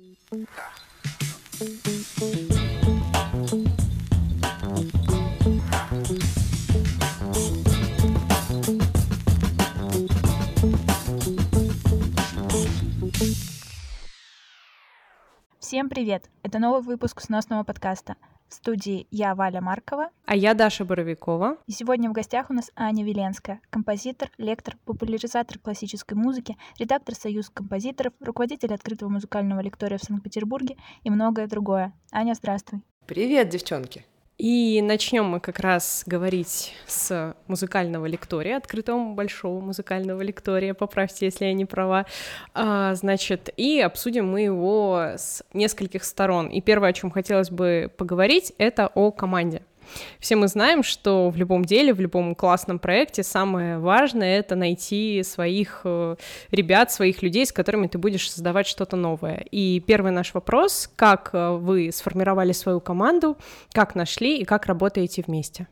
Thank you. Всем привет! Это новый выпуск сносного подкаста. В студии я, Валя Маркова. А я Даша Боровикова. И сегодня в гостях у нас Аня Веленская, композитор, лектор, популяризатор классической музыки, редактор Союз композиторов, руководитель открытого музыкального лектория в Санкт-Петербурге и многое другое. Аня, здравствуй. Привет, девчонки. И начнем мы как раз говорить с музыкального лектория, открытого большого музыкального лектория, поправьте, если я не права. А, значит, и обсудим мы его с нескольких сторон. И первое, о чем хотелось бы поговорить, это о команде. Все мы знаем, что в любом деле, в любом классном проекте самое важное — это найти своих э, ребят, своих людей, с которыми ты будешь создавать что-то новое. И первый наш вопрос — как э, вы сформировали свою команду, как нашли и как работаете вместе?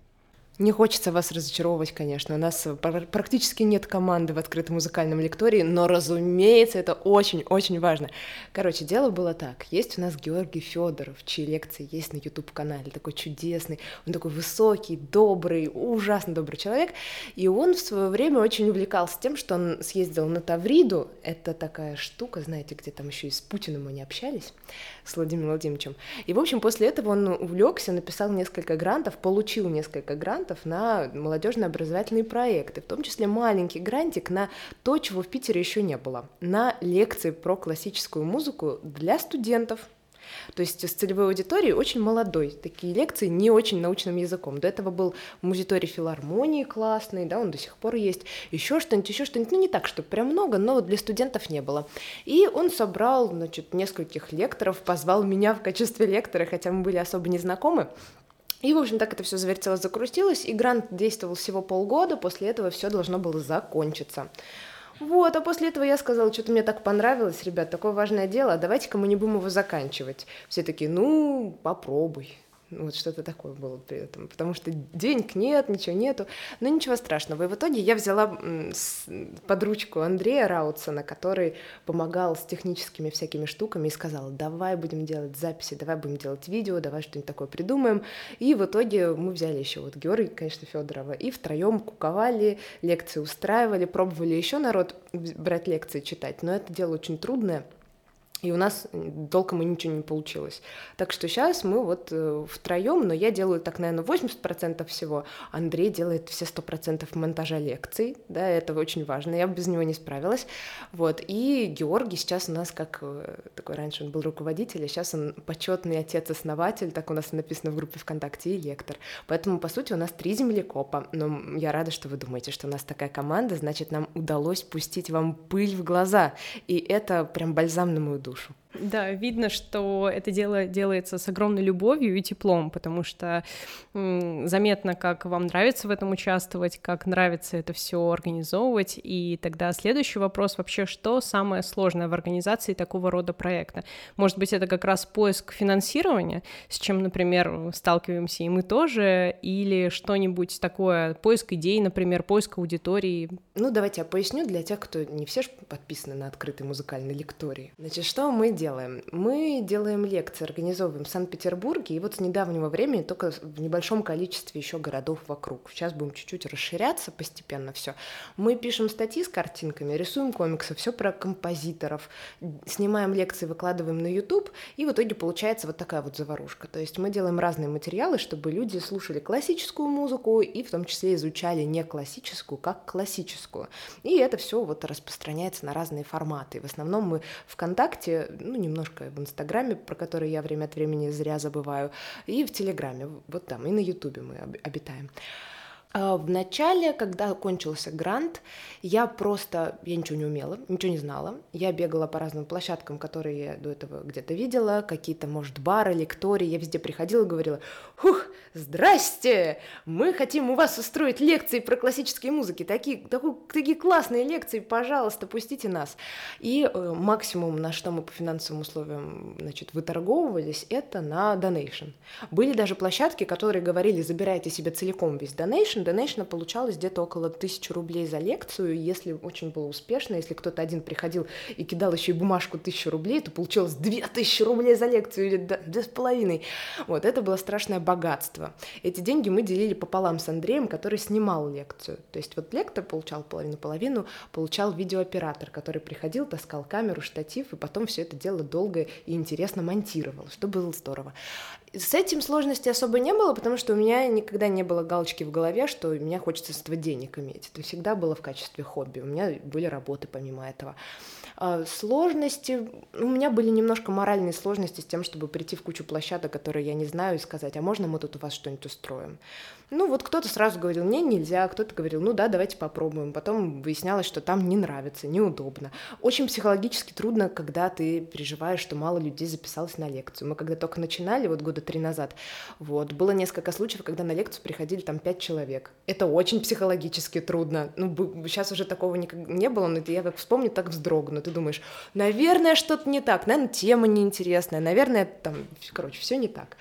Не хочется вас разочаровывать, конечно. У нас практически нет команды в открытом музыкальном лектории, но, разумеется, это очень-очень важно. Короче, дело было так. Есть у нас Георгий Федоров, чьи лекции есть на YouTube-канале, такой чудесный, он такой высокий, добрый, ужасно добрый человек. И он в свое время очень увлекался тем, что он съездил на Тавриду. Это такая штука, знаете, где там еще и с Путиным они общались, с Владимиром Владимировичем. И, в общем, после этого он увлекся, написал несколько грантов, получил несколько грантов, грантов на молодежные образовательные проекты, в том числе маленький грантик на то, чего в Питере еще не было, на лекции про классическую музыку для студентов, то есть с целевой аудиторией очень молодой. Такие лекции не очень научным языком. До этого был музиторий филармонии классный, да, он до сих пор есть. Еще что-нибудь, еще что-нибудь. Ну, не так, что прям много, но для студентов не было. И он собрал, значит, нескольких лекторов, позвал меня в качестве лектора, хотя мы были особо не знакомы. И, в общем, так это все завертелось, закрутилось, и грант действовал всего полгода, после этого все должно было закончиться. Вот, а после этого я сказала, что-то мне так понравилось, ребят, такое важное дело, давайте-ка мы не будем его заканчивать. Все такие, ну, попробуй. Вот что-то такое было при этом, потому что денег нет, ничего нету, но ничего страшного. И в итоге я взяла под ручку Андрея Раутсона, который помогал с техническими всякими штуками и сказала, давай будем делать записи, давай будем делать видео, давай что-нибудь такое придумаем. И в итоге мы взяли еще вот Георгия, конечно, Федорова, и втроем куковали, лекции устраивали, пробовали еще народ брать лекции читать, но это дело очень трудное, и у нас толком и ничего не получилось. Так что сейчас мы вот э, втроем, но я делаю так, наверное, 80% всего. Андрей делает все 100% монтажа лекций, да, это очень важно, я бы без него не справилась. Вот, и Георгий сейчас у нас как э, такой, раньше он был руководитель, а сейчас он почетный отец-основатель, так у нас написано в группе ВКонтакте, и лектор. Поэтому, по сути, у нас три землекопа, но я рада, что вы думаете, что у нас такая команда, значит, нам удалось пустить вам пыль в глаза, и это прям бальзам на мою душу. Auchan. Да, видно, что это дело делается с огромной любовью и теплом, потому что заметно, как вам нравится в этом участвовать, как нравится это все организовывать. И тогда следующий вопрос вообще, что самое сложное в организации такого рода проекта? Может быть, это как раз поиск финансирования, с чем, например, сталкиваемся и мы тоже, или что-нибудь такое, поиск идей, например, поиск аудитории? Ну, давайте я поясню для тех, кто не все же подписаны на открытый музыкальный лекторий. Значит, что мы делаем? Мы делаем лекции, организовываем в Санкт-Петербурге, и вот с недавнего времени только в небольшом количестве еще городов вокруг. Сейчас будем чуть-чуть расширяться постепенно все. Мы пишем статьи с картинками, рисуем комиксы, все про композиторов, снимаем лекции, выкладываем на YouTube, и в итоге получается вот такая вот заварушка. То есть мы делаем разные материалы, чтобы люди слушали классическую музыку и в том числе изучали не классическую, как классическую. И это все вот распространяется на разные форматы. В основном мы ВКонтакте ну, немножко в Инстаграме, про который я время от времени зря забываю, и в Телеграме, вот там, и на Ютубе мы обитаем. А, в начале, когда кончился грант, я просто, я ничего не умела, ничего не знала. Я бегала по разным площадкам, которые я до этого где-то видела, какие-то, может, бары, лектории. Я везде приходила и говорила, «Хух, здрасте! Мы хотим у вас устроить лекции про классические музыки. Такие, такие, такие классные лекции, пожалуйста, пустите нас». И э, максимум, на что мы по финансовым условиям, значит, выторговывались, это на donation. Были даже площадки, которые говорили, забирайте себе целиком весь donation, donation. Donation получалось где-то около тысячи рублей за лекцию. Если очень было успешно, если кто-то один приходил и кидал еще и бумажку тысячу рублей, то получилось две тысячи рублей за лекцию или две с половиной. Вот, это было страшное богатство. Эти деньги мы делили пополам с Андреем, который снимал лекцию. То есть вот лектор получал половину-половину, получал видеооператор, который приходил, таскал камеру, штатив, и потом все это дело долго и интересно монтировал, что было здорово. С этим сложности особо не было, потому что у меня никогда не было галочки в голове, что меня хочется с этого денег иметь. Это всегда было в качестве хобби. У меня были работы помимо этого. А, сложности, у меня были немножко моральные сложности с тем, чтобы прийти в кучу площадок, которые я не знаю, и сказать, а можно мы тут у вас что-нибудь устроим? Ну, вот кто-то сразу говорил, мне нельзя, кто-то говорил, ну да, давайте попробуем. Потом выяснялось, что там не нравится, неудобно. Очень психологически трудно, когда ты переживаешь, что мало людей записалось на лекцию. Мы когда только начинали, вот года три назад, вот, было несколько случаев, когда на лекцию приходили там пять человек. Это очень психологически трудно. Ну, сейчас уже такого никак не было, но я как вспомню, так вздрогну. Ты думаешь, наверное, что-то не так, наверное, тема неинтересная, наверное, там, короче, все не так.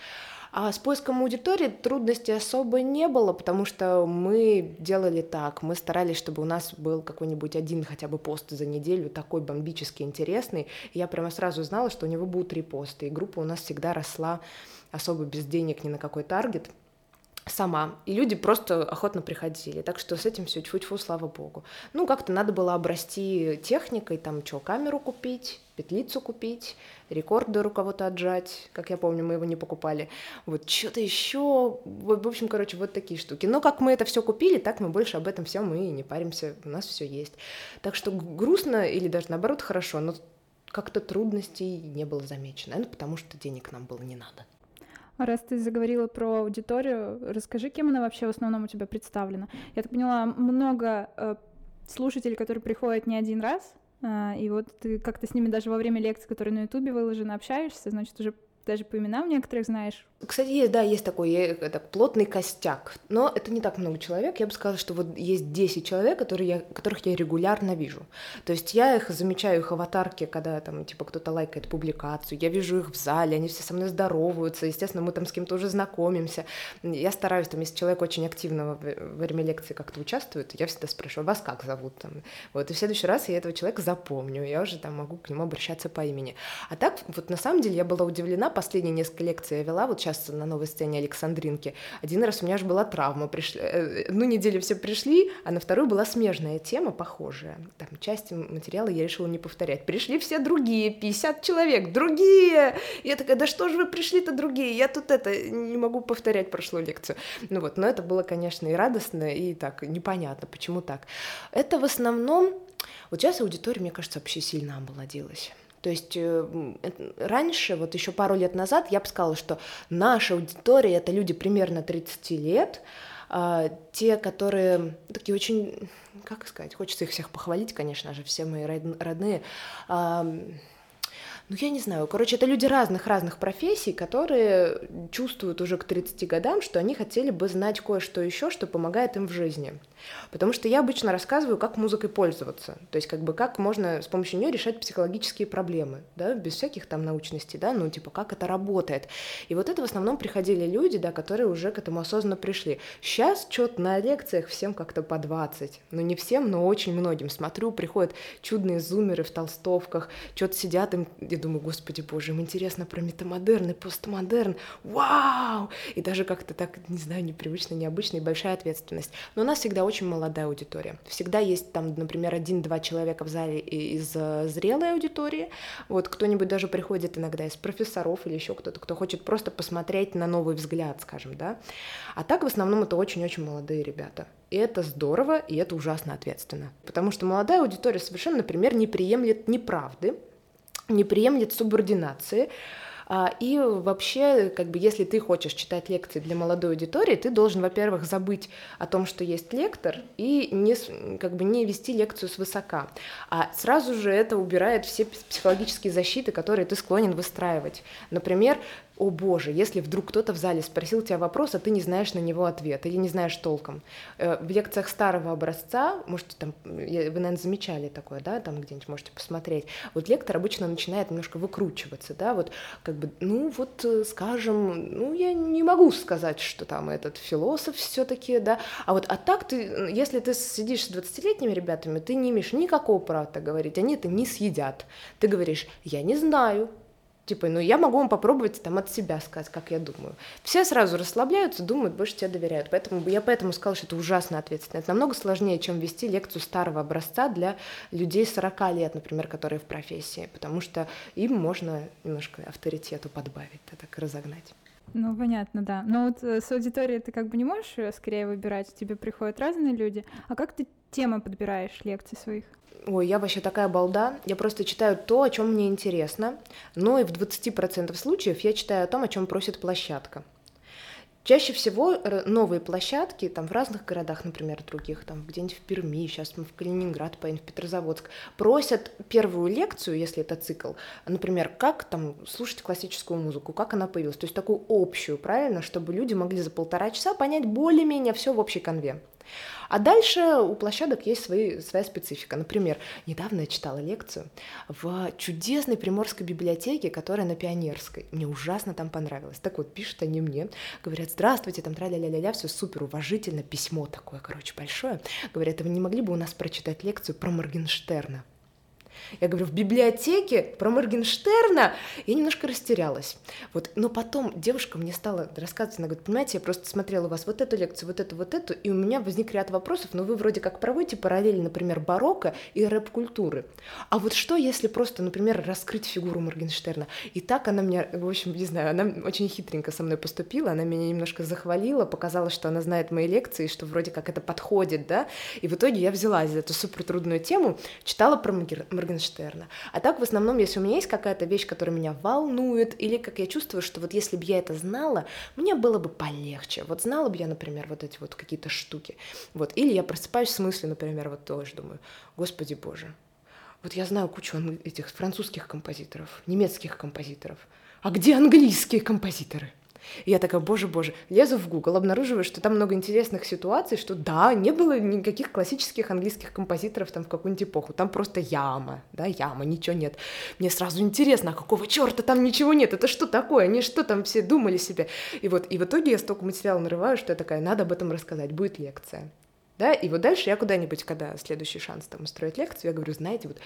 А с поиском аудитории трудностей особо не было, потому что мы делали так, мы старались, чтобы у нас был какой-нибудь один хотя бы пост за неделю, такой бомбически интересный. И я прямо сразу знала, что у него будут три поста, и группа у нас всегда росла особо без денег ни на какой таргет сама, и люди просто охотно приходили, так что с этим все тьфу-тьфу, слава богу. Ну, как-то надо было обрасти техникой, там, что, камеру купить, петлицу купить, рекордер у кого-то отжать, как я помню, мы его не покупали, вот, что-то еще, в общем, короче, вот такие штуки. Но как мы это все купили, так мы больше об этом все мы и не паримся, у нас все есть. Так что грустно или даже наоборот хорошо, но как-то трудностей не было замечено, наверное, потому что денег нам было не надо. Раз ты заговорила про аудиторию, расскажи, кем она вообще в основном у тебя представлена. Я так поняла, много э, слушателей, которые приходят не один раз, э, и вот ты как-то с ними даже во время лекции, которые на Ютубе выложены, общаешься, значит, уже даже по именам некоторых знаешь. Кстати, есть, да, есть такой это, плотный костяк, но это не так много человек. Я бы сказала, что вот есть 10 человек, которые я, которых я регулярно вижу. То есть я их замечаю, их аватарки, когда там, типа, кто-то лайкает публикацию, я вижу их в зале, они все со мной здороваются, естественно, мы там с кем-то уже знакомимся. Я стараюсь, там, если человек очень активно во время лекции как-то участвует, я всегда спрашиваю, вас как зовут там? Вот, и в следующий раз я этого человека запомню, я уже там могу к нему обращаться по имени. А так, вот на самом деле я была удивлена, последние несколько лекций я вела, вот сейчас на новой сцене Александринки. Один раз у меня же была травма. Пришли, э, одну неделю все пришли, а на вторую была смежная тема, похожая. Там части материала я решила не повторять. Пришли все другие, 50 человек, другие! Я такая, да что же вы пришли-то другие? Я тут это, не могу повторять прошлую лекцию. Ну вот, но это было, конечно, и радостно, и так, непонятно, почему так. Это в основном вот сейчас аудитория, мне кажется, вообще сильно омолодилась. То есть э, раньше, вот еще пару лет назад, я бы сказала, что наша аудитория это люди примерно 30 лет, а, те, которые такие очень, как сказать, хочется их всех похвалить, конечно же, все мои родные, ну, я не знаю, короче, это люди разных-разных профессий, которые чувствуют уже к 30 годам, что они хотели бы знать кое-что еще, что помогает им в жизни. Потому что я обычно рассказываю, как музыкой пользоваться, то есть как бы как можно с помощью нее решать психологические проблемы, да, без всяких там научностей, да, ну, типа, как это работает. И вот это в основном приходили люди, да, которые уже к этому осознанно пришли. Сейчас что-то на лекциях всем как-то по 20, ну, не всем, но очень многим. Смотрю, приходят чудные зумеры в толстовках, что-то сидят им я думаю, господи боже, им интересно про метамодерн и постмодерн, вау! И даже как-то так, не знаю, непривычно, необычно и большая ответственность. Но у нас всегда очень молодая аудитория. Всегда есть там, например, один-два человека в зале из э, зрелой аудитории. Вот кто-нибудь даже приходит иногда из профессоров или еще кто-то, кто хочет просто посмотреть на новый взгляд, скажем, да. А так в основном это очень-очень молодые ребята. И это здорово, и это ужасно ответственно. Потому что молодая аудитория совершенно, например, не приемлет неправды, не приемлет субординации, и вообще, как бы, если ты хочешь читать лекции для молодой аудитории, ты должен, во-первых, забыть о том, что есть лектор, и не, как бы, не вести лекцию свысока. А сразу же это убирает все психологические защиты, которые ты склонен выстраивать. Например, о боже, если вдруг кто-то в зале спросил тебя вопрос, а ты не знаешь на него ответ, или не знаешь толком. Э, в лекциях старого образца, можете там, вы, наверное, замечали такое, да, там где-нибудь можете посмотреть, вот лектор обычно начинает немножко выкручиваться, да, вот как бы, ну вот, э, скажем, ну я не могу сказать, что там этот философ все-таки, да, а вот, а так ты, если ты сидишь с 20-летними ребятами, ты не имеешь никакого права так говорить, они это не съедят. Ты говоришь, я не знаю, Типа, ну я могу вам попробовать там от себя сказать, как я думаю. Все сразу расслабляются, думают, больше тебе доверяют. Поэтому я поэтому сказала, что это ужасно ответственно. Это намного сложнее, чем вести лекцию старого образца для людей 40 лет, например, которые в профессии, потому что им можно немножко авторитету подбавить, так разогнать. Ну, понятно, да. Но вот э, с аудиторией ты как бы не можешь скорее выбирать, тебе приходят разные люди. А как ты темы подбираешь лекций своих? Ой, я вообще такая балда. Я просто читаю то, о чем мне интересно. Но и в 20% случаев я читаю о том, о чем просит площадка. Чаще всего новые площадки, там в разных городах, например, других, там где-нибудь в Перми, сейчас мы в Калининград поедем, в Петрозаводск, просят первую лекцию, если это цикл, например, как там слушать классическую музыку, как она появилась, то есть такую общую, правильно, чтобы люди могли за полтора часа понять более-менее все в общей конве. А дальше у площадок есть свои, своя специфика. Например, недавно я читала лекцию в чудесной приморской библиотеке, которая на Пионерской. Мне ужасно там понравилось. Так вот, пишут они мне, говорят, здравствуйте, там тра-ля-ля-ля, все супер уважительно, письмо такое, короче, большое. Говорят, а вы не могли бы у нас прочитать лекцию про Моргенштерна? Я говорю, в библиотеке про Моргенштерна. Я немножко растерялась. Вот. Но потом девушка мне стала рассказывать, она говорит, понимаете, я просто смотрела у вас вот эту лекцию, вот эту, вот эту, и у меня возник ряд вопросов, но вы вроде как проводите параллели, например, барокко и рэп-культуры. А вот что, если просто, например, раскрыть фигуру Моргенштерна? И так она меня, в общем, не знаю, она очень хитренько со мной поступила, она меня немножко захвалила, показала, что она знает мои лекции, что вроде как это подходит, да, и в итоге я взялась за эту супер трудную тему, читала про Моргенштерна, Моргенштерна. А так, в основном, если у меня есть какая-то вещь, которая меня волнует, или как я чувствую, что вот если бы я это знала, мне было бы полегче. Вот знала бы я, например, вот эти вот какие-то штуки. Вот. Или я просыпаюсь в смысле, например, вот тоже думаю, господи боже, вот я знаю кучу этих французских композиторов, немецких композиторов. А где английские композиторы? И я такая, боже-боже, лезу в Google, обнаруживаю, что там много интересных ситуаций, что да, не было никаких классических английских композиторов там в какую-нибудь эпоху, там просто яма, да, яма, ничего нет. Мне сразу интересно, а какого черта там ничего нет, это что такое, они что там все думали себе? И вот, и в итоге я столько материала нарываю, что я такая, надо об этом рассказать, будет лекция да, и вот дальше я куда-нибудь, когда следующий шанс там устроить лекцию, я говорю, знаете, вот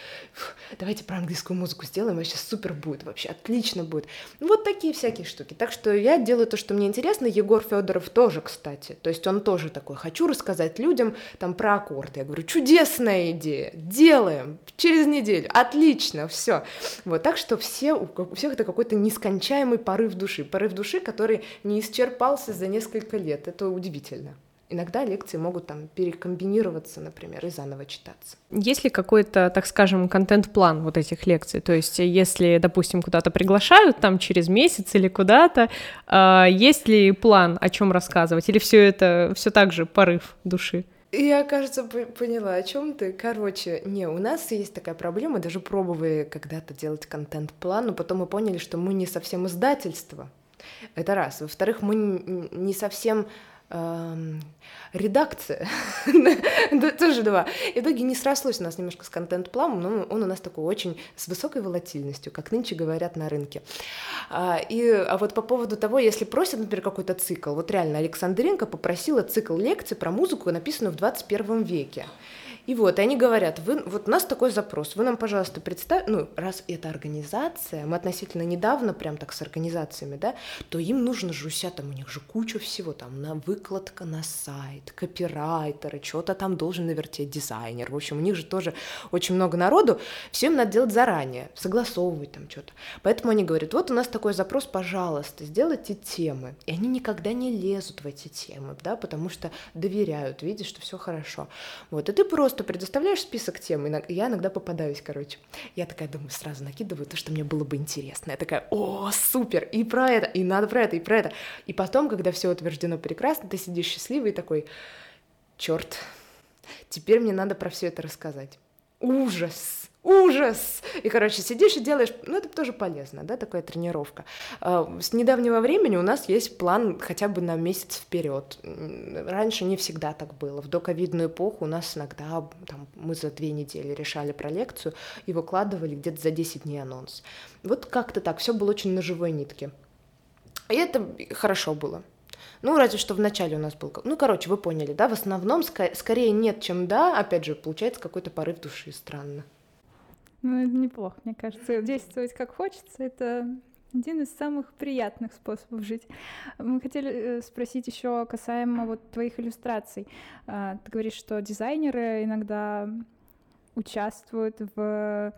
давайте про английскую музыку сделаем, вообще супер будет, вообще отлично будет. Ну, вот такие всякие штуки. Так что я делаю то, что мне интересно. Егор Федоров тоже, кстати. То есть он тоже такой, хочу рассказать людям там про аккорды. Я говорю, чудесная идея, делаем через неделю, отлично, все. Вот, так что все, у всех это какой-то нескончаемый порыв души, порыв души, который не исчерпался за несколько лет. Это удивительно. Иногда лекции могут там перекомбинироваться, например, и заново читаться. Есть ли какой-то, так скажем, контент-план вот этих лекций? То есть, если, допустим, куда-то приглашают там через месяц или куда-то, э, есть ли план, о чем рассказывать? Или все это все так же порыв души? Я, кажется, поняла, о чем ты. Короче, не, у нас есть такая проблема, даже пробовали когда-то делать контент-план, но потом мы поняли, что мы не совсем издательство. Это раз. Во-вторых, мы не совсем редакция, тоже два. И в итоге не срослось у нас немножко с контент-планом, но он у нас такой очень с высокой волатильностью, как нынче говорят на рынке. А, и, а вот по поводу того, если просят, например, какой-то цикл, вот реально Александренко попросила цикл лекций про музыку, написанную в 21 веке. И вот, они говорят, вы, вот у нас такой запрос, вы нам, пожалуйста, представьте, ну, раз это организация, мы относительно недавно прям так с организациями, да, то им нужно же у себя там, у них же куча всего, там, на выкладка на сайт, копирайтеры, что-то там должен навертеть дизайнер, в общем, у них же тоже очень много народу, все им надо делать заранее, согласовывать там что-то. Поэтому они говорят, вот у нас такой запрос, пожалуйста, сделайте темы. И они никогда не лезут в эти темы, да, потому что доверяют, видят, что все хорошо. Вот, и ты просто просто предоставляешь список тем, я иногда попадаюсь, короче. Я такая думаю, сразу накидываю то, что мне было бы интересно. Я такая, о, супер, и про это, и надо про это, и про это. И потом, когда все утверждено прекрасно, ты сидишь счастливый и такой, черт, теперь мне надо про все это рассказать. Ужас, ужас! И, короче, сидишь и делаешь, ну, это тоже полезно, да, такая тренировка. А, с недавнего времени у нас есть план хотя бы на месяц вперед. Раньше не всегда так было. В доковидную эпоху у нас иногда, там, мы за две недели решали про лекцию и выкладывали где-то за 10 дней анонс. Вот как-то так, все было очень на живой нитке. И это хорошо было. Ну, разве что в начале у нас был... Ну, короче, вы поняли, да? В основном ск- скорее нет, чем да. Опять же, получается какой-то порыв души. Странно. Ну, это неплохо, мне кажется. Действовать как хочется — это один из самых приятных способов жить. Мы хотели э, спросить еще касаемо вот твоих иллюстраций. А, ты говоришь, что дизайнеры иногда участвуют в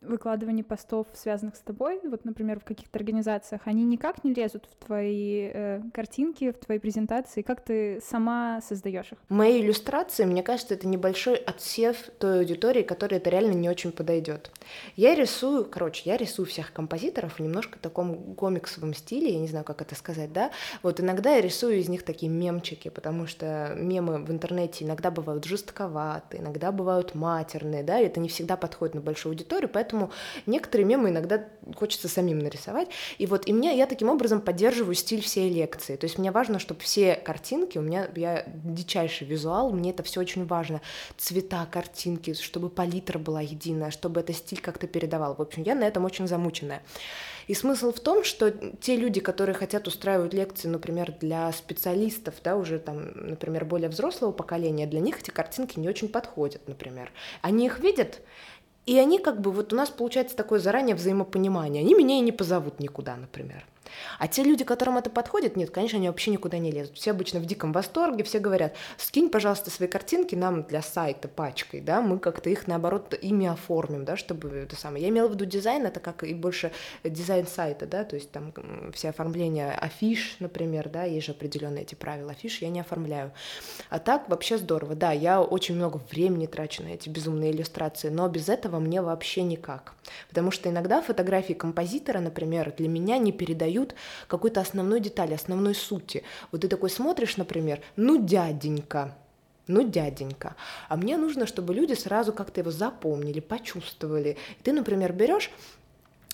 выкладывании постов, связанных с тобой, вот, например, в каких-то организациях, они никак не лезут в твои э, картинки, в твои презентации? Как ты сама создаешь их? Мои иллюстрации, мне кажется, это небольшой отсев той аудитории, которой это реально не очень подойдет. Я рисую, короче, я рисую всех композиторов в немножко таком комиксовом стиле, я не знаю, как это сказать, да. Вот иногда я рисую из них такие мемчики, потому что мемы в интернете иногда бывают жестковаты, иногда бывают матерные, да, это не всегда подходит на большую аудиторию, поэтому некоторые мемы иногда хочется самим нарисовать. И вот и мне, я таким образом поддерживаю стиль всей лекции. То есть мне важно, чтобы все картинки, у меня я дичайший визуал, мне это все очень важно. Цвета картинки, чтобы палитра была единая, чтобы это стиль как-то передавал. В общем, я на этом очень замученная. И смысл в том, что те люди, которые хотят устраивать лекции, например, для специалистов, да, уже там, например, более взрослого поколения, для них эти картинки не очень подходят, например. Они их видят, и они как бы, вот у нас получается такое заранее взаимопонимание. Они меня и не позовут никуда, например. А те люди, которым это подходит, нет, конечно, они вообще никуда не лезут. Все обычно в диком восторге, все говорят, скинь, пожалуйста, свои картинки нам для сайта пачкой, да, мы как-то их, наоборот, ими оформим, да, чтобы это самое. Я имела в виду дизайн, это как и больше дизайн сайта, да, то есть там все оформления афиш, например, да, есть же определенные эти правила афиш, я не оформляю. А так вообще здорово, да, я очень много времени трачу на эти безумные иллюстрации, но без этого мне вообще никак. Потому что иногда фотографии композитора, например, для меня не передают передают какой-то основной детали, основной сути. Вот ты такой смотришь, например, ну, дяденька, ну, дяденька. А мне нужно, чтобы люди сразу как-то его запомнили, почувствовали. Ты, например, берешь,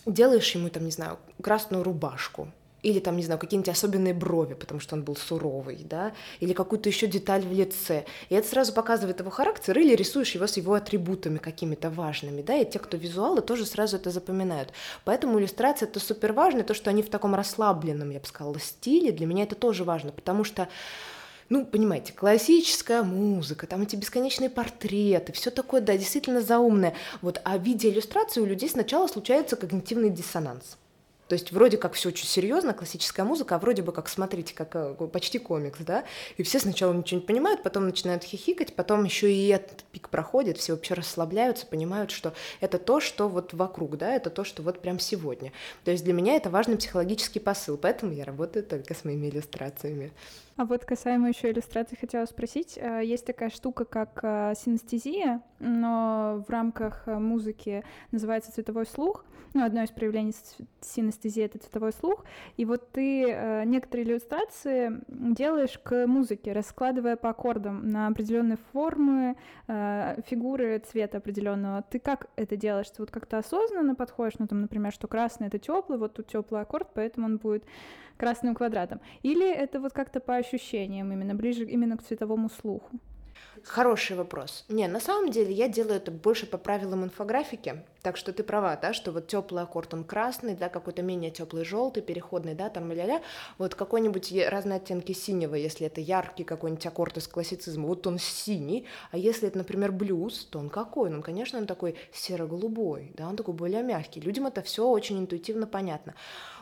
делаешь ему, там, не знаю, красную рубашку, или там, не знаю, какие-нибудь особенные брови, потому что он был суровый, да, или какую-то еще деталь в лице. И это сразу показывает его характер, или рисуешь его с его атрибутами какими-то важными, да, и те, кто визуалы, тоже сразу это запоминают. Поэтому иллюстрация это супер важно, то, что они в таком расслабленном, я бы сказала, стиле, для меня это тоже важно, потому что ну, понимаете, классическая музыка, там эти бесконечные портреты, все такое, да, действительно заумное. Вот, а в виде иллюстрации у людей сначала случается когнитивный диссонанс. То есть вроде как все очень серьезно, классическая музыка, а вроде бы как, смотрите, как э, почти комикс, да, и все сначала ничего не понимают, потом начинают хихикать, потом еще и этот пик проходит, все вообще расслабляются, понимают, что это то, что вот вокруг, да, это то, что вот прям сегодня. То есть для меня это важный психологический посыл, поэтому я работаю только с моими иллюстрациями. А вот касаемо еще иллюстраций, хотела спросить. Э, есть такая штука, как э, синестезия, но в рамках музыки называется цветовой слух. Ну, одно из проявлений синестезии — это цветовой слух. И вот ты некоторые иллюстрации делаешь к музыке, раскладывая по аккордам на определенные формы, фигуры цвета определенного. Ты как это делаешь? Ты вот как-то осознанно подходишь, ну, там, например, что красный — это теплый, вот тут теплый аккорд, поэтому он будет красным квадратом? Или это вот как-то по ощущениям, именно ближе именно к цветовому слуху? Хороший вопрос. Не, на самом деле я делаю это больше по правилам инфографики, так что ты права, да, что вот теплый аккорд он красный, да, какой-то менее теплый желтый, переходный, да, там ля-ля, вот какой-нибудь разные оттенки синего, если это яркий какой-нибудь аккорд из классицизма, вот он синий, а если это, например, блюз, то он какой? Ну, конечно, он такой серо-голубой, да, он такой более мягкий. Людям это все очень интуитивно понятно.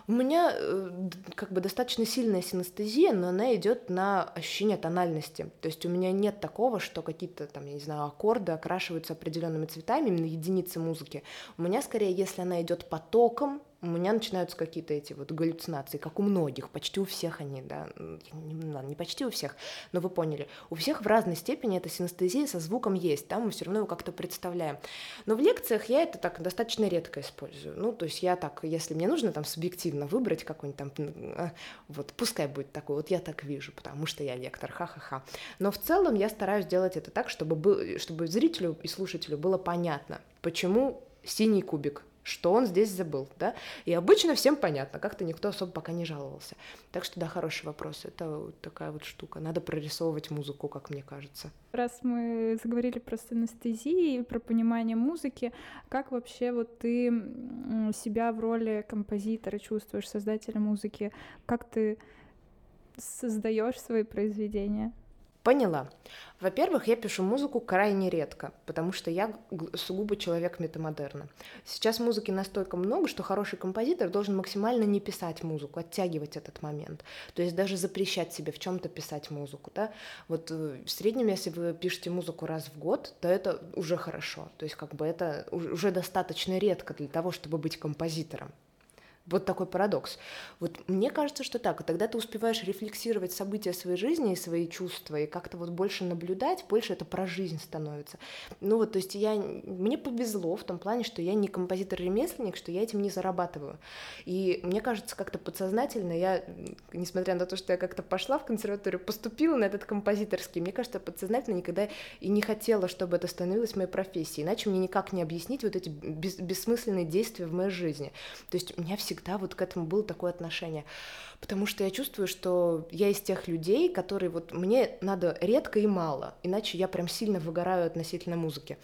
У меня э, как бы достаточно сильная синестезия, но она идет на ощущение тональности. То есть у меня нет такого, что какие-то там, я не знаю, аккорды окрашиваются определенными цветами, именно единицы музыки. У меня скорее, если она идет потоком, у меня начинаются какие-то эти вот галлюцинации, как у многих, почти у всех они, да, не, не почти у всех, но вы поняли, у всех в разной степени эта синестезия со звуком есть, да, мы все равно его как-то представляем. Но в лекциях я это так достаточно редко использую. Ну, то есть я так, если мне нужно там субъективно выбрать какой-нибудь там, а, вот, пускай будет такой, вот я так вижу, потому что я лектор, ха-ха-ха. Но в целом я стараюсь делать это так, чтобы, был, чтобы зрителю и слушателю было понятно, почему синий кубик, что он здесь забыл, да, и обычно всем понятно, как-то никто особо пока не жаловался. Так что, да, хороший вопрос, это такая вот штука, надо прорисовывать музыку, как мне кажется. Раз мы заговорили про синестезии, про понимание музыки, как вообще вот ты себя в роли композитора чувствуешь, создателя музыки, как ты создаешь свои произведения? Поняла. Во-первых, я пишу музыку крайне редко, потому что я сугубо человек метамодерна. Сейчас музыки настолько много, что хороший композитор должен максимально не писать музыку, оттягивать этот момент. То есть даже запрещать себе в чем-то писать музыку. Да? Вот э, в среднем, если вы пишете музыку раз в год, то это уже хорошо. То есть как бы это уже достаточно редко для того, чтобы быть композитором. Вот такой парадокс. Вот мне кажется, что так. И тогда ты успеваешь рефлексировать события своей жизни и свои чувства, и как-то вот больше наблюдать, больше это про жизнь становится. Ну вот, то есть я... Мне повезло в том плане, что я не композитор-ремесленник, что я этим не зарабатываю. И мне кажется, как-то подсознательно я, несмотря на то, что я как-то пошла в консерваторию, поступила на этот композиторский, мне кажется, подсознательно никогда и не хотела, чтобы это становилось моей профессией. Иначе мне никак не объяснить вот эти бессмысленные действия в моей жизни. То есть у меня всегда всегда вот к этому было такое отношение. Потому что я чувствую, что я из тех людей, которые вот мне надо редко и мало, иначе я прям сильно выгораю относительно музыки.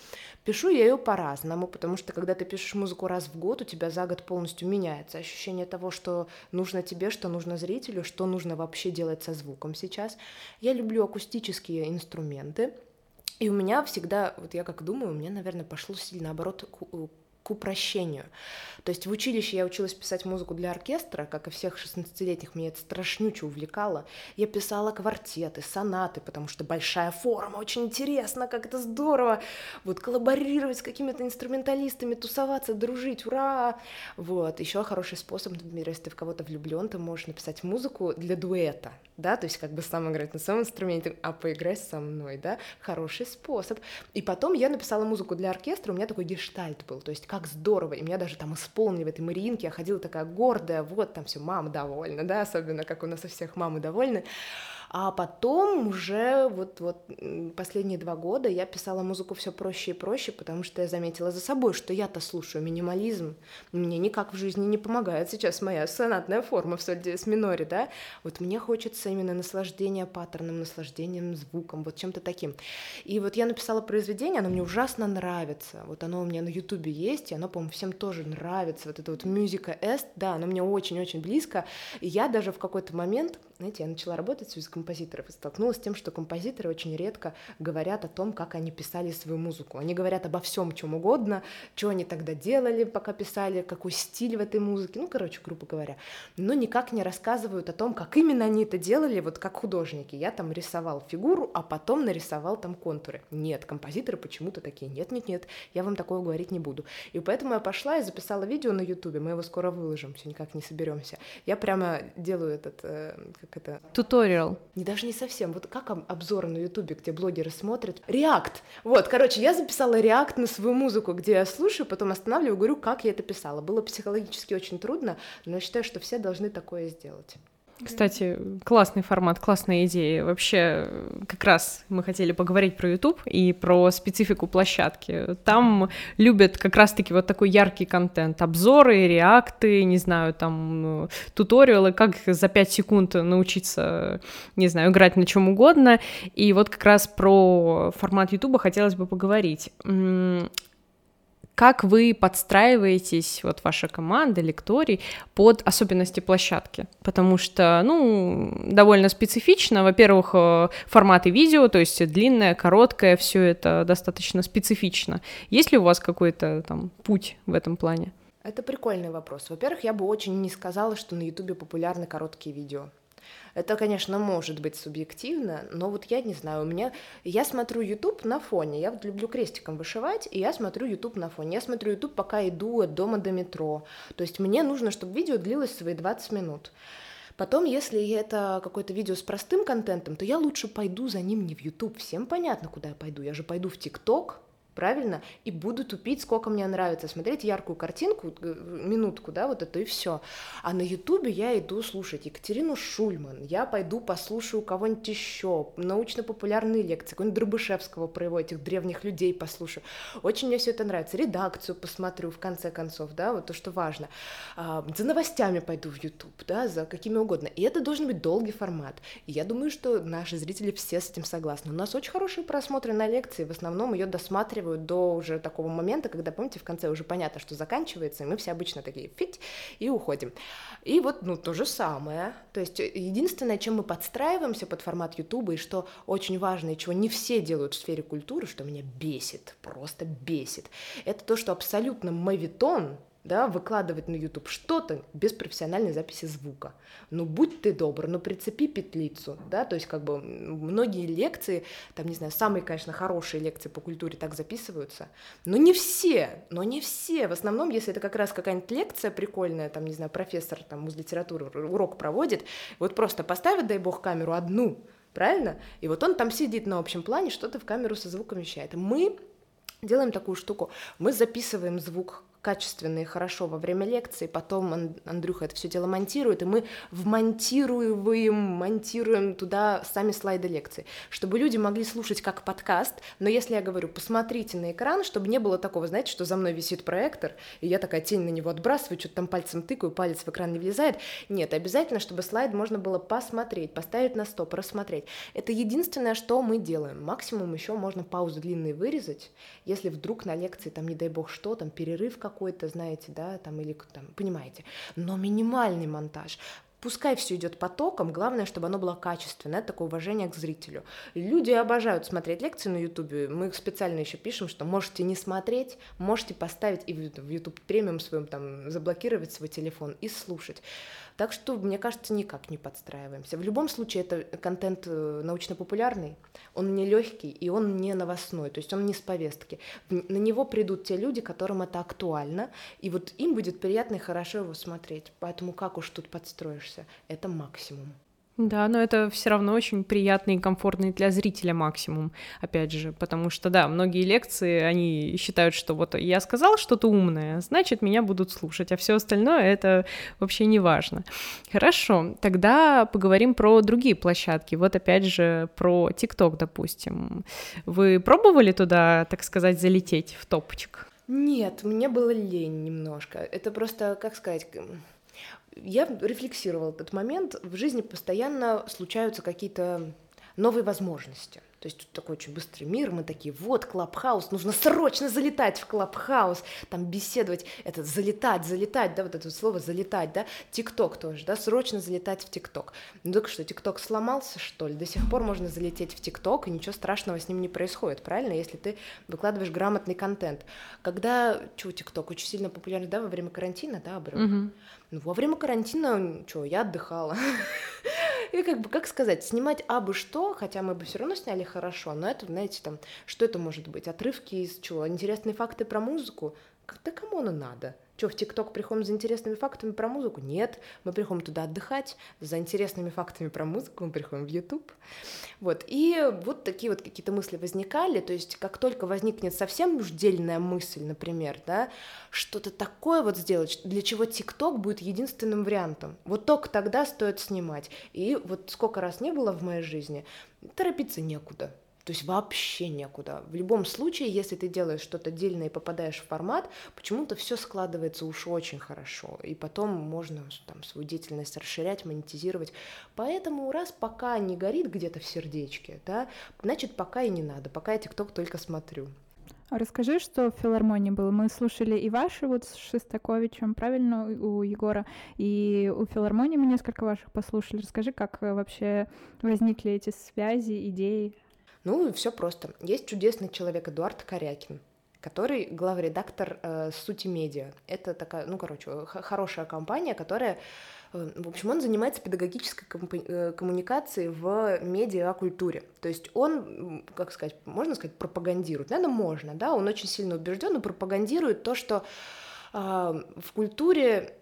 Пишу я ее по-разному, потому что когда ты пишешь музыку раз в год, у тебя за год полностью меняется ощущение того, что нужно тебе, что нужно зрителю, что нужно вообще делать со звуком сейчас. Я люблю акустические инструменты, и у меня всегда, вот я как думаю, у меня, наверное, пошло сильно наоборот к упрощению. То есть в училище я училась писать музыку для оркестра, как и всех 16-летних, меня это страшнюче увлекало. Я писала квартеты, сонаты, потому что большая форма, очень интересно, как это здорово. Вот коллаборировать с какими-то инструменталистами, тусоваться, дружить, ура! Вот, еще хороший способ, например, если ты в кого-то влюблен, ты можешь написать музыку для дуэта, да, то есть как бы сам играть на своем инструменте, а поиграть со мной, да, хороший способ. И потом я написала музыку для оркестра, у меня такой гештальт был, то есть как здорово, и меня даже там исполнили в этой Мариинке, я ходила такая гордая, вот там все, мама довольна, да, особенно как у нас у всех мамы довольны, а потом уже вот, вот последние два года я писала музыку все проще и проще, потому что я заметила за собой, что я-то слушаю минимализм. Мне никак в жизни не помогает сейчас моя сонатная форма в соль диез миноре, да. Вот мне хочется именно наслаждения паттерном, наслаждением звуком, вот чем-то таким. И вот я написала произведение, оно мне ужасно нравится. Вот оно у меня на ютубе есть, и оно, по-моему, всем тоже нравится. Вот это вот музыка эст, да, оно мне очень-очень близко. И я даже в какой-то момент, знаете, я начала работать с композиторов и столкнулась с тем, что композиторы очень редко говорят о том, как они писали свою музыку. Они говорят обо всем, чем угодно, что они тогда делали, пока писали, какой стиль в этой музыке, ну, короче, грубо говоря. Но никак не рассказывают о том, как именно они это делали, вот как художники. Я там рисовал фигуру, а потом нарисовал там контуры. Нет, композиторы почему-то такие, нет-нет-нет, я вам такого говорить не буду. И поэтому я пошла и записала видео на ютубе, мы его скоро выложим, все никак не соберемся. Я прямо делаю этот, э, как это... Туториал. Не даже не совсем, вот как обзоры на ютубе, где блогеры смотрят, реакт, вот, короче, я записала реакт на свою музыку, где я слушаю, потом останавливаю, говорю, как я это писала, было психологически очень трудно, но я считаю, что все должны такое сделать. Кстати, классный формат, классная идея. Вообще, как раз мы хотели поговорить про YouTube и про специфику площадки. Там любят как раз-таки вот такой яркий контент. Обзоры, реакты, не знаю, там туториалы, как за 5 секунд научиться, не знаю, играть на чем угодно. И вот как раз про формат YouTube хотелось бы поговорить. Как вы подстраиваетесь, вот ваша команда, лекторий, под особенности площадки? Потому что, ну, довольно специфично. Во-первых, э, форматы видео, то есть длинное, короткое, все это достаточно специфично. Есть ли у вас какой-то там путь в этом плане? Это прикольный вопрос. Во-первых, я бы очень не сказала, что на Ютубе популярны короткие видео. Это, конечно, может быть субъективно, но вот я не знаю, у меня... Я смотрю YouTube на фоне, я вот люблю крестиком вышивать, и я смотрю YouTube на фоне. Я смотрю YouTube, пока иду от дома до метро. То есть мне нужно, чтобы видео длилось свои 20 минут. Потом, если это какое-то видео с простым контентом, то я лучше пойду за ним не в YouTube. Всем понятно, куда я пойду. Я же пойду в TikTok, правильно? И буду тупить, сколько мне нравится, смотреть яркую картинку, э, минутку, да, вот это и все. А на Ютубе я иду слушать Екатерину Шульман, я пойду послушаю кого-нибудь еще, научно-популярные лекции, какого-нибудь Дробышевского про его этих древних людей послушаю. Очень мне все это нравится. Редакцию посмотрю, в конце концов, да, вот то, что важно. А, за новостями пойду в Ютуб, да, за какими угодно. И это должен быть долгий формат. И я думаю, что наши зрители все с этим согласны. У нас очень хорошие просмотры на лекции, в основном ее досматривают дотягивают до уже такого момента, когда, помните, в конце уже понятно, что заканчивается, и мы все обычно такие фить и уходим. И вот, ну, то же самое. То есть единственное, чем мы подстраиваемся под формат Ютуба, и что очень важно, и чего не все делают в сфере культуры, что меня бесит, просто бесит, это то, что абсолютно мавитон, да, выкладывать на YouTube что-то без профессиональной записи звука. Ну, будь ты добр, ну, прицепи петлицу, да, то есть, как бы, многие лекции, там, не знаю, самые, конечно, хорошие лекции по культуре так записываются, но не все, но не все, в основном, если это как раз какая-нибудь лекция прикольная, там, не знаю, профессор, там, из литературы урок проводит, вот просто поставит, дай бог, камеру одну, правильно? И вот он там сидит на общем плане, что-то в камеру со звуком вещает. Мы делаем такую штуку, мы записываем звук качественно и хорошо во время лекции, потом Андрюха это все дело монтирует, и мы вмонтируем, монтируем туда сами слайды лекции, чтобы люди могли слушать как подкаст, но если я говорю, посмотрите на экран, чтобы не было такого, знаете, что за мной висит проектор, и я такая тень на него отбрасываю, что-то там пальцем тыкаю, палец в экран не влезает. Нет, обязательно, чтобы слайд можно было посмотреть, поставить на стоп, рассмотреть. Это единственное, что мы делаем. Максимум еще можно паузы длинные вырезать, если вдруг на лекции, там, не дай бог что, там, перерыв как какой-то, знаете, да, там, или там, понимаете, но минимальный монтаж. Пускай все идет потоком, главное, чтобы оно было качественное, такое уважение к зрителю. Люди обожают смотреть лекции на Ютубе, мы их специально еще пишем, что можете не смотреть, можете поставить и в YouTube премиум своем там заблокировать свой телефон и слушать. Так что, мне кажется, никак не подстраиваемся. В любом случае, это контент э, научно-популярный, он не легкий и он не новостной, то есть он не с повестки. На него придут те люди, которым это актуально, и вот им будет приятно и хорошо его смотреть. Поэтому как уж тут подстроишься, это максимум. Да, но это все равно очень приятный и комфортный для зрителя максимум, опять же, потому что, да, многие лекции, они считают, что вот я сказал что-то умное, значит, меня будут слушать, а все остальное это вообще не важно. Хорошо, тогда поговорим про другие площадки, вот опять же про ТикТок, допустим. Вы пробовали туда, так сказать, залететь в топчик? Нет, мне было лень немножко. Это просто, как сказать, я рефлексировала этот момент. В жизни постоянно случаются какие-то новые возможности. То есть тут такой очень быстрый мир, мы такие, вот, Клабхаус, нужно срочно залетать в Клабхаус, там беседовать, это залетать, залетать, да, вот это слово залетать, да, ТикТок тоже, да, срочно залетать в ТикТок. Ну так что, ТикТок сломался, что ли? До сих пор можно залететь в ТикТок, и ничего страшного с ним не происходит, правильно, если ты выкладываешь грамотный контент. Когда, что, ТикТок очень сильно популярен, да, во время карантина, да, обрыв? Угу. Ну, во время карантина, что, я отдыхала. И как бы, как сказать, снимать абы что, хотя мы бы все равно сняли хорошо, но это, знаете, там, что это может быть? Отрывки из чего? Интересные факты про музыку? Да кому оно надо? Что, в ТикТок приходим за интересными фактами про музыку? Нет, мы приходим туда отдыхать, за интересными фактами про музыку мы приходим в YouTube. Вот, и вот такие вот какие-то мысли возникали, то есть как только возникнет совсем уж дельная мысль, например, да, что-то такое вот сделать, для чего ТикТок будет единственным вариантом, вот только тогда стоит снимать. И вот сколько раз не было в моей жизни, торопиться некуда, то есть вообще некуда. В любом случае, если ты делаешь что-то дельное и попадаешь в формат, почему-то все складывается уж очень хорошо. И потом можно там свою деятельность расширять, монетизировать. Поэтому раз пока не горит где-то в сердечке, да, значит пока и не надо. Пока я ТикТок только смотрю. А расскажи, что в филармонии было. Мы слушали и ваши вот с Шестаковичем, правильно, у Егора, и у филармонии мы несколько ваших послушали. Расскажи, как вообще возникли эти связи, идеи? Ну, все просто. Есть чудесный человек Эдуард Корякин, который главредактор э, «Сути медиа». Это такая, ну, короче, хорошая компания, которая Э, в общем, он занимается педагогической э, коммуникацией в медиакультуре. То есть он, как сказать, можно сказать, пропагандирует. Наверное, можно, да, он очень сильно убежден и пропагандирует то, что э, в культуре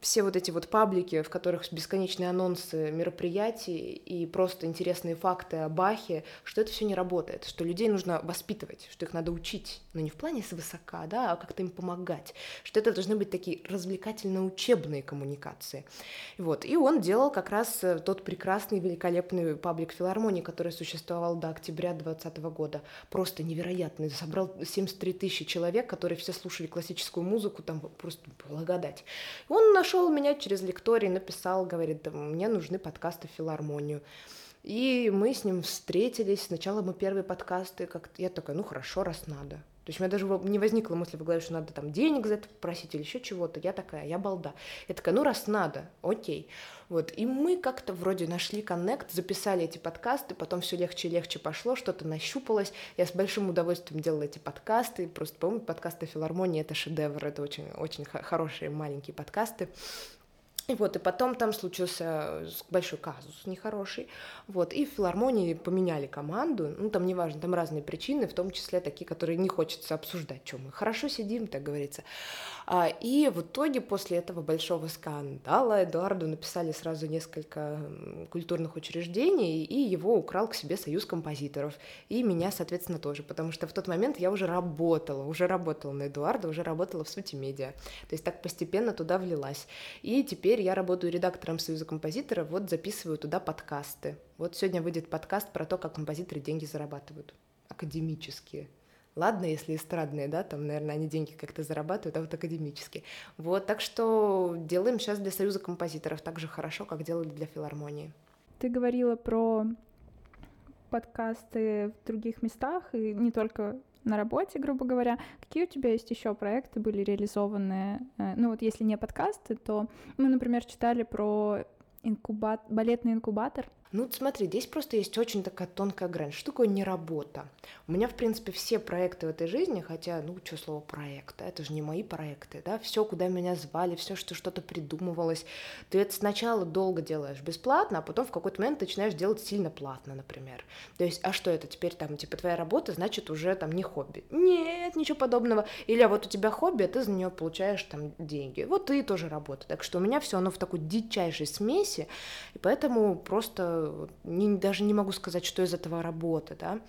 все вот эти вот паблики, в которых бесконечные анонсы мероприятий и просто интересные факты о Бахе, что это все не работает, что людей нужно воспитывать, что их надо учить, но не в плане свысока, да, а как-то им помогать, что это должны быть такие развлекательно-учебные коммуникации. Вот. И он делал как раз э, тот прекрасный, великолепный паблик филармонии, который существовал до октября 2020 года. Просто невероятный. Собрал 73 тысячи человек, которые все слушали классическую музыку, там просто благодать. Он нашел меня через лекторий, написал, говорит, мне нужны подкасты в филармонию. И мы с ним встретились. Сначала мы первые подкасты, как я такая, ну хорошо, раз надо. То есть у меня даже не возникла мысль в голове, что надо там денег за это просить или еще чего-то. Я такая, я балда. Я такая, ну раз надо, окей. Вот. И мы как-то вроде нашли коннект, записали эти подкасты, потом все легче и легче пошло, что-то нащупалось. Я с большим удовольствием делала эти подкасты. Просто, по-моему, подкасты филармонии — это шедевр, это очень, очень хорошие маленькие подкасты. И вот, и потом там случился большой казус нехороший, вот, и в филармонии поменяли команду, ну, там неважно, там разные причины, в том числе такие, которые не хочется обсуждать, что мы хорошо сидим, так говорится. А, и в итоге после этого большого скандала Эдуарду написали сразу несколько культурных учреждений, и его украл к себе союз композиторов, и меня, соответственно, тоже, потому что в тот момент я уже работала, уже работала на Эдуарда, уже работала в сути медиа, то есть так постепенно туда влилась. И теперь теперь я работаю редактором Союза композиторов, вот записываю туда подкасты. Вот сегодня выйдет подкаст про то, как композиторы деньги зарабатывают, академические. Ладно, если эстрадные, да, там, наверное, они деньги как-то зарабатывают, а вот академические. Вот, так что делаем сейчас для Союза композиторов так же хорошо, как делали для филармонии. Ты говорила про подкасты в других местах, и не только на работе, грубо говоря. Какие у тебя есть еще проекты были реализованы? Э, ну вот если не подкасты, то мы, например, читали про инкубат... балетный инкубатор, ну, смотри, здесь просто есть очень такая тонкая грань. Что такое не работа? У меня, в принципе, все проекты в этой жизни, хотя, ну, что слово проект, это же не мои проекты, да, все, куда меня звали, все, что что-то придумывалось, ты это сначала долго делаешь бесплатно, а потом в какой-то момент начинаешь делать сильно платно, например. То есть, а что это теперь там, типа, твоя работа, значит, уже там не хобби? Нет, ничего подобного. Или а вот у тебя хобби, а ты за нее получаешь там деньги. Вот ты тоже работа. Так что у меня все оно в такой дичайшей смеси, и поэтому просто не, даже не могу сказать, что из этого работа, да.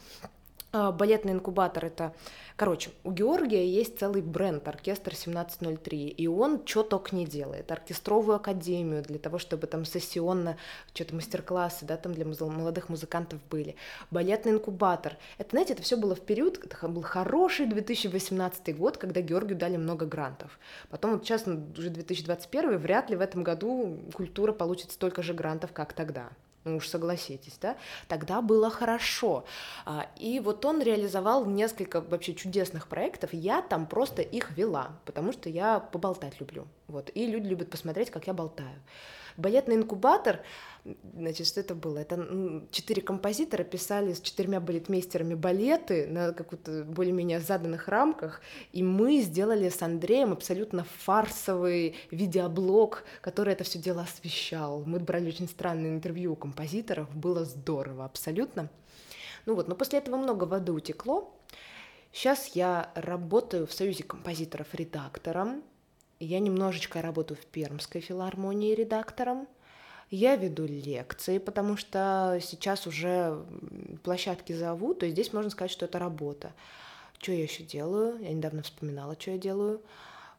А, балетный инкубатор это, короче, у Георгия есть целый бренд оркестр 1703, и он что только не делает, оркестровую академию для того, чтобы там сессионно что-то мастер-классы, да, там для молодых музыкантов были, балетный инкубатор. Это, знаете, это все было в период, это был хороший 2018 год, когда Георгию дали много грантов. Потом вот сейчас ну, уже 2021, вряд ли в этом году культура получит столько же грантов, как тогда ну уж согласитесь, да, тогда было хорошо. А, и вот он реализовал несколько вообще чудесных проектов, я там просто их вела, потому что я поболтать люблю, вот, и люди любят посмотреть, как я болтаю. Балетный инкубатор, значит, что это было? Это четыре композитора писали с четырьмя балетмейстерами балеты на каких-то более-менее заданных рамках, и мы сделали с Андреем абсолютно фарсовый видеоблог, который это все дело освещал. Мы брали очень странные интервью у композиторов, было здорово, абсолютно. Ну вот, но после этого много воды утекло. Сейчас я работаю в Союзе композиторов редактором, я немножечко работаю в Пермской филармонии редактором. Я веду лекции, потому что сейчас уже площадки зовут, то есть здесь можно сказать, что это работа. Что я еще делаю? Я недавно вспоминала, что я делаю.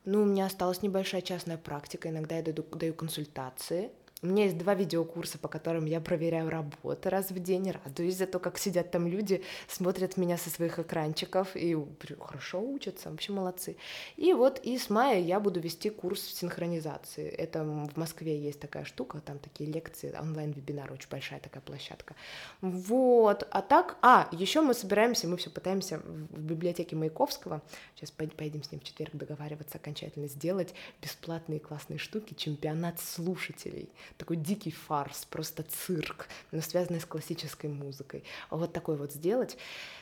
Ну, у меня осталась небольшая частная практика, иногда я даю, даю консультации – у меня есть два видеокурса, по которым я проверяю работы раз в день, радуюсь за то, как сидят там люди, смотрят меня со своих экранчиков и хорошо учатся, вообще молодцы. И вот и с мая я буду вести курс синхронизации. Это в Москве есть такая штука, там такие лекции, онлайн-вебинар, очень большая такая площадка. Вот, а так, а, еще мы собираемся, мы все пытаемся в библиотеке Маяковского, сейчас поедем с ним в четверг договариваться окончательно сделать бесплатные классные штуки, чемпионат слушателей такой дикий фарс, просто цирк, но связанный с классической музыкой. Вот такой вот сделать.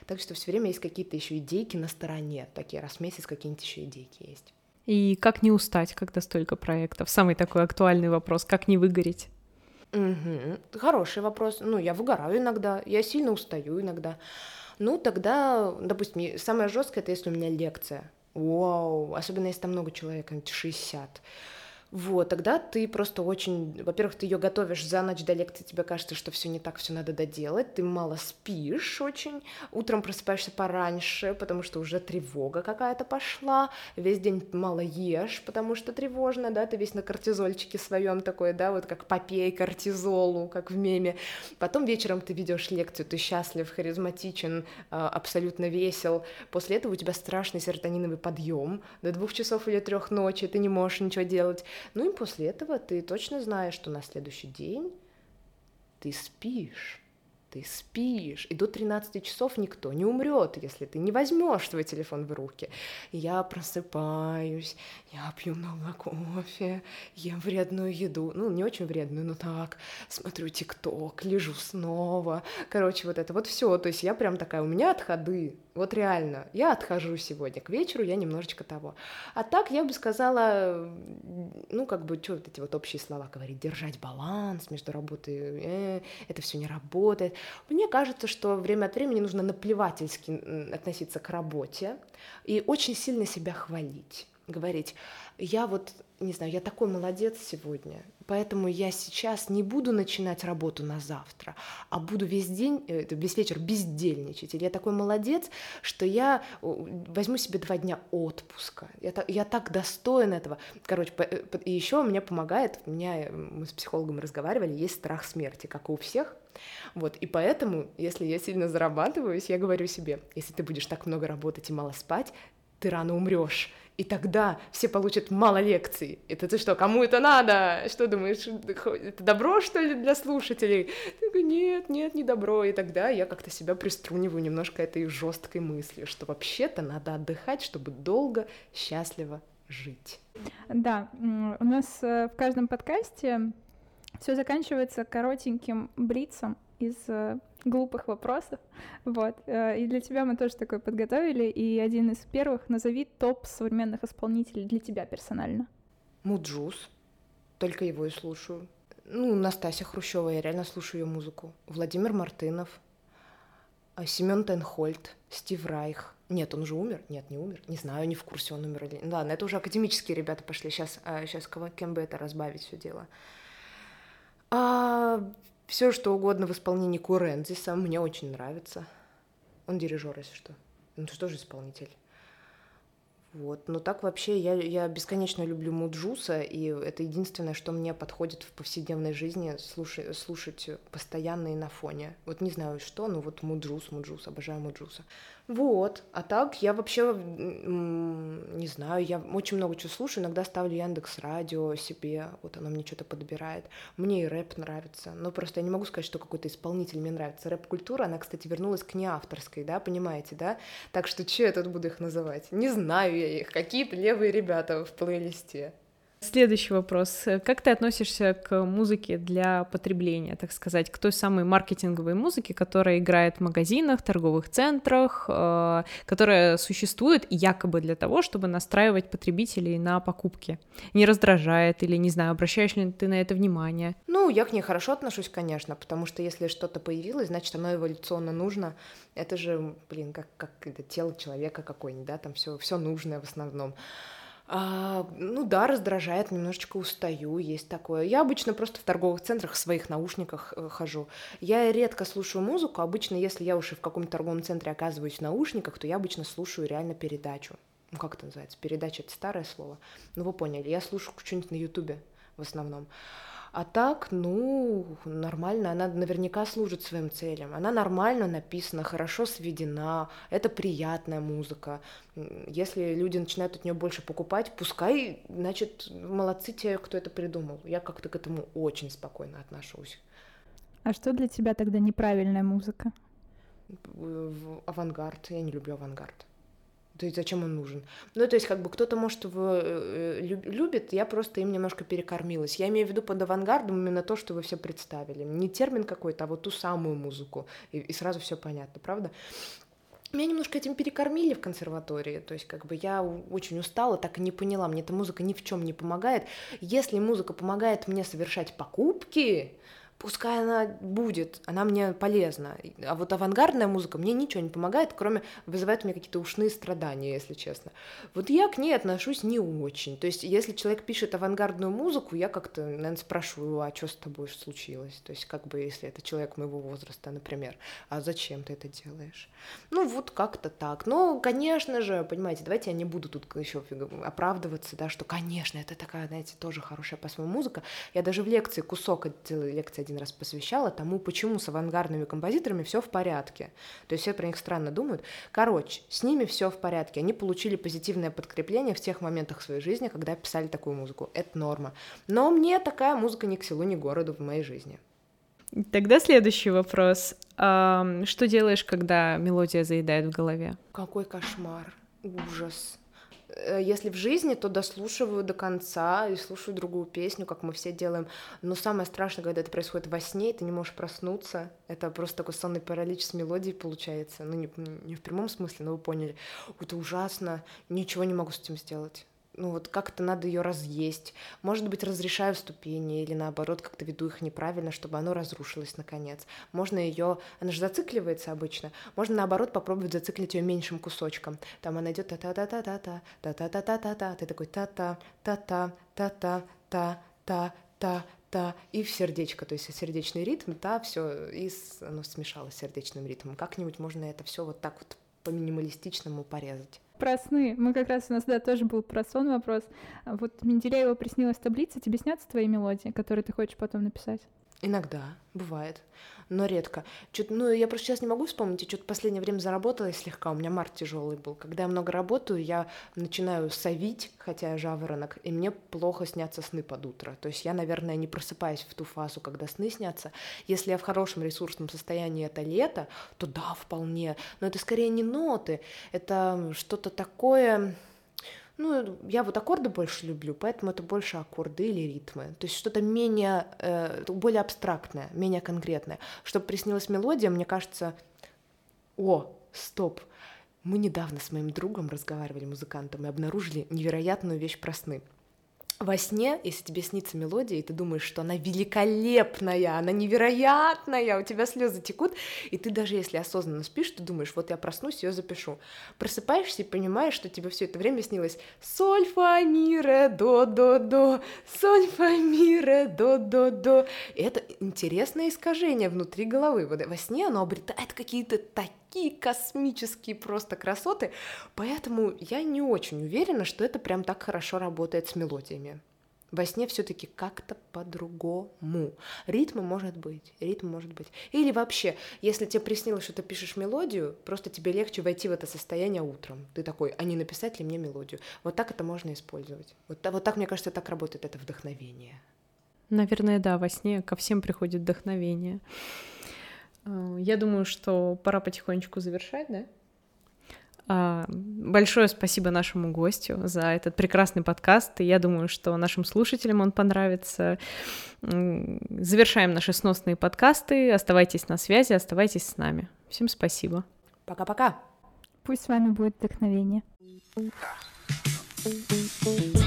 Так что все время есть какие-то еще идейки на стороне, такие раз в месяц какие-нибудь еще идейки есть. И как не устать, когда столько проектов? Самый такой актуальный вопрос, как не выгореть? Угу. Хороший вопрос. Ну, я выгораю иногда, я сильно устаю иногда. Ну, тогда, допустим, самое жесткое это если у меня лекция. Вау, особенно если там много человек, 60. Вот, тогда ты просто очень, во-первых, ты ее готовишь за ночь до лекции, тебе кажется, что все не так, все надо доделать, ты мало спишь очень, утром просыпаешься пораньше, потому что уже тревога какая-то пошла, весь день мало ешь, потому что тревожно, да, ты весь на кортизольчике своем такой, да, вот как попей кортизолу, как в меме. Потом вечером ты ведешь лекцию, ты счастлив, харизматичен, а, абсолютно весел. После этого у тебя страшный серотониновый подъем до двух часов или трех ночи, ты не можешь ничего делать. Ну и после этого ты точно знаешь, что на следующий день ты спишь. Ты спишь, и до 13 часов никто не умрет, если ты не возьмешь свой телефон в руки. Я просыпаюсь, я пью много кофе, ем вредную еду, ну, не очень вредную, но так, смотрю ТикТок, лежу снова, короче, вот это вот все, то есть я прям такая, у меня отходы, вот реально, я отхожу сегодня, к вечеру я немножечко того. А так я бы сказала, ну, как бы, что вот эти вот общие слова говорить, держать баланс между работой, э, это все не работает. Мне кажется, что время от времени нужно наплевательски относиться к работе и очень сильно себя хвалить говорить, я вот, не знаю, я такой молодец сегодня, поэтому я сейчас не буду начинать работу на завтра, а буду весь день, э, весь вечер бездельничать. Или я такой молодец, что я возьму себе два дня отпуска. Я, я так достоин этого. Короче, э, и еще мне помогает, у меня, мы с психологом разговаривали, есть страх смерти, как и у всех, вот, и поэтому, если я сильно зарабатываюсь, я говорю себе, если ты будешь так много работать и мало спать, ты рано умрешь. И тогда все получат мало лекций. Это ты что, кому это надо? Что думаешь, это добро, что ли, для слушателей? Ты нет, нет, не добро. И тогда я как-то себя приструниваю немножко этой жесткой мыслью, что вообще-то надо отдыхать, чтобы долго, счастливо жить. Да, у нас э, в каждом подкасте все заканчивается коротеньким блицом из э, глупых вопросов. Вот. Э, и для тебя мы тоже такой подготовили. И один из первых назови топ современных исполнителей для тебя персонально. Муджус. Только его и слушаю. Ну, Настасья Хрущева, я реально слушаю ее музыку. Владимир Мартынов, а, Симеон тен Хольт, Стив Райх. Нет, он уже умер? Нет, не умер. Не знаю, не в курсе, он умер или... Ладно, это уже академические ребята пошли. Сейчас, сейчас а, кем бы это разбавить все дело. А, все что угодно в исполнении Курентзиса мне очень нравится. Он дирижер, если что. Ну, что же исполнитель. Вот. Но так вообще я, я бесконечно люблю Муджуса, и это единственное, что мне подходит в повседневной жизни слушать, слушать постоянно и на фоне. Вот не знаю что, но вот Муджус, Муджус, обожаю Муджуса. Вот. А так я вообще не знаю, я очень много чего слушаю, иногда ставлю Яндекс Радио себе, вот оно мне что-то подбирает. Мне и рэп нравится, но просто я не могу сказать, что какой-то исполнитель мне нравится. Рэп-культура, она, кстати, вернулась к неавторской, да, понимаете, да? Так что что я тут буду их называть? Не знаю я их, какие-то левые ребята в плейлисте. Следующий вопрос. Как ты относишься к музыке для потребления, так сказать, к той самой маркетинговой музыке, которая играет в магазинах, торговых центрах, э, которая существует якобы для того, чтобы настраивать потребителей на покупки? Не раздражает или, не знаю, обращаешь ли ты на это внимание? Ну, я к ней хорошо отношусь, конечно, потому что если что-то появилось, значит, оно эволюционно нужно. Это же, блин, как, как это тело человека какой-нибудь, да, там все, все нужное в основном. А, ну да, раздражает, немножечко устаю, есть такое. Я обычно просто в торговых центрах в своих наушниках э, хожу. Я редко слушаю музыку, обычно, если я уже в каком-то торговом центре оказываюсь в наушниках, то я обычно слушаю реально передачу. Ну как это называется? Передача — это старое слово. Ну вы поняли, я слушаю что-нибудь на ютубе в основном. А так, ну, нормально, она наверняка служит своим целям. Она нормально написана, хорошо сведена, это приятная музыка. Если люди начинают от нее больше покупать, пускай, значит, молодцы те, кто это придумал. Я как-то к этому очень спокойно отношусь. А что для тебя тогда неправильная музыка? Авангард. Я не люблю авангард. То есть зачем он нужен? Ну, то есть как бы кто-то, может, его э, любит, я просто им немножко перекормилась. Я имею в виду под авангардом именно то, что вы все представили. Не термин какой-то, а вот ту самую музыку. И, и сразу все понятно, правда? Меня немножко этим перекормили в консерватории, то есть как бы я очень устала, так и не поняла, мне эта музыка ни в чем не помогает. Если музыка помогает мне совершать покупки, пускай она будет, она мне полезна. А вот авангардная музыка мне ничего не помогает, кроме вызывает у меня какие-то ушные страдания, если честно. Вот я к ней отношусь не очень. То есть, если человек пишет авангардную музыку, я как-то, наверное, спрашиваю, а что с тобой случилось? То есть, как бы, если это человек моего возраста, например, а зачем ты это делаешь? Ну, вот как-то так. Но, конечно же, понимаете, давайте я не буду тут еще оправдываться, да, что, конечно, это такая, знаете, тоже хорошая по-своему музыка. Я даже в лекции, кусок лекции один раз посвящала тому, почему с авангардными композиторами все в порядке. То есть все про них странно думают. Короче, с ними все в порядке. Они получили позитивное подкрепление в тех моментах своей жизни, когда писали такую музыку. Это норма. Но мне такая музыка ни к селу, ни к городу в моей жизни. Тогда следующий вопрос. Что делаешь, когда мелодия заедает в голове? Какой кошмар, ужас. Э, если в жизни, то дослушиваю до конца и слушаю другую песню, как мы все делаем. Но самое страшное, когда это происходит во сне, и ты не можешь проснуться. Это просто такой сонный паралич с мелодией получается. Ну, не, не в прямом смысле, но вы поняли. Это ужасно. Ничего не могу с этим сделать ну вот как-то надо ее разъесть. Может быть, разрешаю ступени или наоборот как-то веду их неправильно, чтобы оно разрушилось наконец. Можно ее, она же зацикливается обычно. Можно наоборот попробовать зациклить ее меньшим кусочком. Там она идет та-та-та-та-та, та-та-та-та-та-та, ты такой та-та, та-та, та-та, та, та, та, та, и в сердечко, то есть сердечный ритм, та, все, и оно смешалось с сердечным ритмом. Как-нибудь можно это все вот так вот по минималистичному порезать. Про сны. Мы как раз у нас, да, тоже был про сон вопрос. Вот Менделеева приснилась таблица. Тебе снятся твои мелодии, которые ты хочешь потом написать? Иногда, бывает но редко. Чё-то, ну, я просто сейчас не могу вспомнить, я что-то последнее время заработала слегка, у меня март тяжелый был. Когда я много работаю, я начинаю совить, хотя я жаворонок, и мне плохо снятся сны под утро. То есть я, наверное, не просыпаюсь в ту фазу, когда сны снятся. Если я в хорошем ресурсном состоянии это лето, то да, вполне. Но это скорее не ноты, это что-то такое ну, я вот аккорды больше люблю, поэтому это больше аккорды или ритмы. То есть что-то менее, э, более абстрактное, менее конкретное. Чтобы приснилась мелодия, мне кажется, о, стоп, мы недавно с моим другом разговаривали, музыкантом, и обнаружили невероятную вещь про сны во сне, если тебе снится мелодия, и ты думаешь, что она великолепная, она невероятная, у тебя слезы текут, и ты даже если осознанно спишь, ты думаешь, вот я проснусь, ее запишу. Просыпаешься и понимаешь, что тебе все это время снилось соль, фа, ми, ре, до, до, до, соль, фа, ми, ре, до, до, до. И это интересное искажение внутри головы. Вот во сне оно обретает какие-то такие такие космические просто красоты, поэтому я не очень уверена, что это прям так хорошо работает с мелодиями. Во сне все-таки как-то по-другому. Ритм может быть, ритм может быть. Или вообще, если тебе приснилось, что ты пишешь мелодию, просто тебе легче войти в это состояние утром. Ты такой, а не написать ли мне мелодию? Вот так это можно использовать. Вот, вот так, мне кажется, так работает это вдохновение. Наверное, да, во сне ко всем приходит вдохновение. Э, я думаю, что пора потихонечку завершать, да? А, большое спасибо нашему гостю за этот прекрасный подкаст. И я думаю, что нашим слушателям он понравится. Завершаем наши сносные подкасты. Оставайтесь на связи, оставайтесь с нами. Всем спасибо. Пока-пока. Пусть с вами будет вдохновение. thank you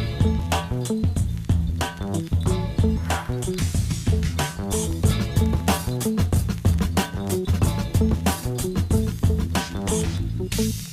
Thank you.